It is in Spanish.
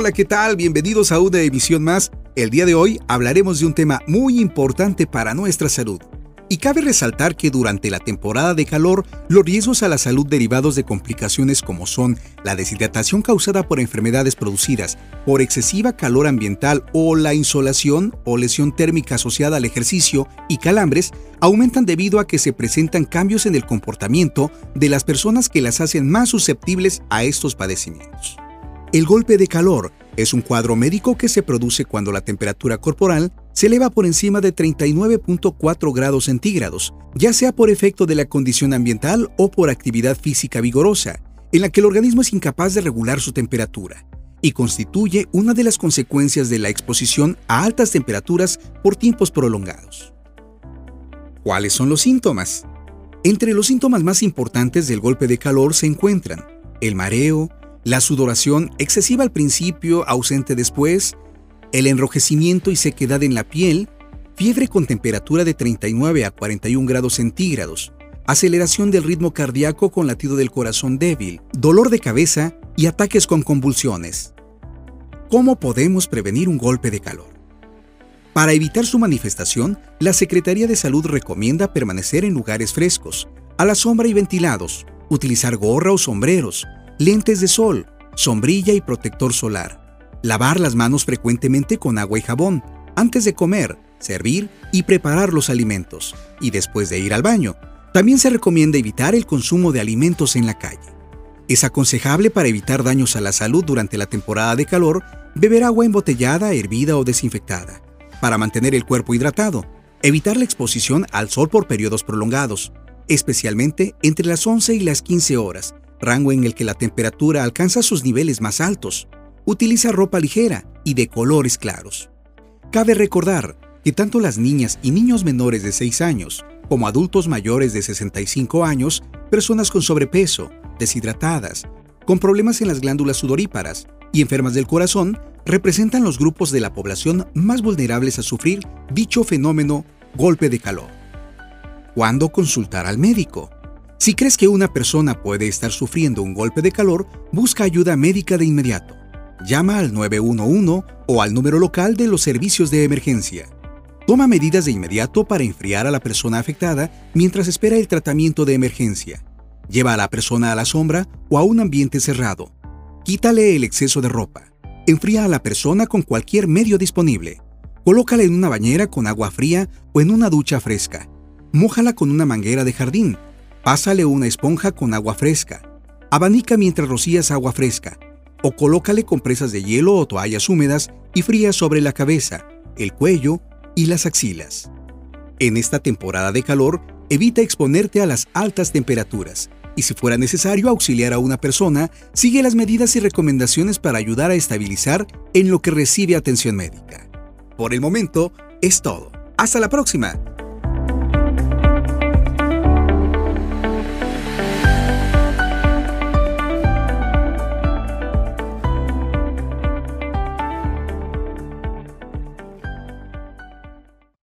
Hola, ¿qué tal? Bienvenidos a una emisión más. El día de hoy hablaremos de un tema muy importante para nuestra salud. Y cabe resaltar que durante la temporada de calor, los riesgos a la salud derivados de complicaciones como son la deshidratación causada por enfermedades producidas por excesiva calor ambiental o la insolación o lesión térmica asociada al ejercicio y calambres aumentan debido a que se presentan cambios en el comportamiento de las personas que las hacen más susceptibles a estos padecimientos. El golpe de calor es un cuadro médico que se produce cuando la temperatura corporal se eleva por encima de 39.4 grados centígrados, ya sea por efecto de la condición ambiental o por actividad física vigorosa, en la que el organismo es incapaz de regular su temperatura, y constituye una de las consecuencias de la exposición a altas temperaturas por tiempos prolongados. ¿Cuáles son los síntomas? Entre los síntomas más importantes del golpe de calor se encuentran el mareo, la sudoración excesiva al principio, ausente después, el enrojecimiento y sequedad en la piel, fiebre con temperatura de 39 a 41 grados centígrados, aceleración del ritmo cardíaco con latido del corazón débil, dolor de cabeza y ataques con convulsiones. ¿Cómo podemos prevenir un golpe de calor? Para evitar su manifestación, la Secretaría de Salud recomienda permanecer en lugares frescos, a la sombra y ventilados, utilizar gorra o sombreros, lentes de sol, sombrilla y protector solar. Lavar las manos frecuentemente con agua y jabón, antes de comer, servir y preparar los alimentos, y después de ir al baño. También se recomienda evitar el consumo de alimentos en la calle. Es aconsejable para evitar daños a la salud durante la temporada de calor beber agua embotellada, hervida o desinfectada. Para mantener el cuerpo hidratado, evitar la exposición al sol por periodos prolongados, especialmente entre las 11 y las 15 horas, rango en el que la temperatura alcanza sus niveles más altos. Utiliza ropa ligera y de colores claros. Cabe recordar que tanto las niñas y niños menores de 6 años como adultos mayores de 65 años, personas con sobrepeso, deshidratadas, con problemas en las glándulas sudoríparas y enfermas del corazón representan los grupos de la población más vulnerables a sufrir dicho fenómeno golpe de calor. ¿Cuándo consultar al médico? Si crees que una persona puede estar sufriendo un golpe de calor, busca ayuda médica de inmediato. Llama al 911 o al número local de los servicios de emergencia. Toma medidas de inmediato para enfriar a la persona afectada mientras espera el tratamiento de emergencia. Lleva a la persona a la sombra o a un ambiente cerrado. Quítale el exceso de ropa. Enfría a la persona con cualquier medio disponible. Colócala en una bañera con agua fría o en una ducha fresca. Mójala con una manguera de jardín Pásale una esponja con agua fresca. Abanica mientras rocías agua fresca. O colócale compresas de hielo o toallas húmedas y frías sobre la cabeza, el cuello y las axilas. En esta temporada de calor, evita exponerte a las altas temperaturas y si fuera necesario auxiliar a una persona, sigue las medidas y recomendaciones para ayudar a estabilizar en lo que recibe atención médica. Por el momento, es todo. Hasta la próxima.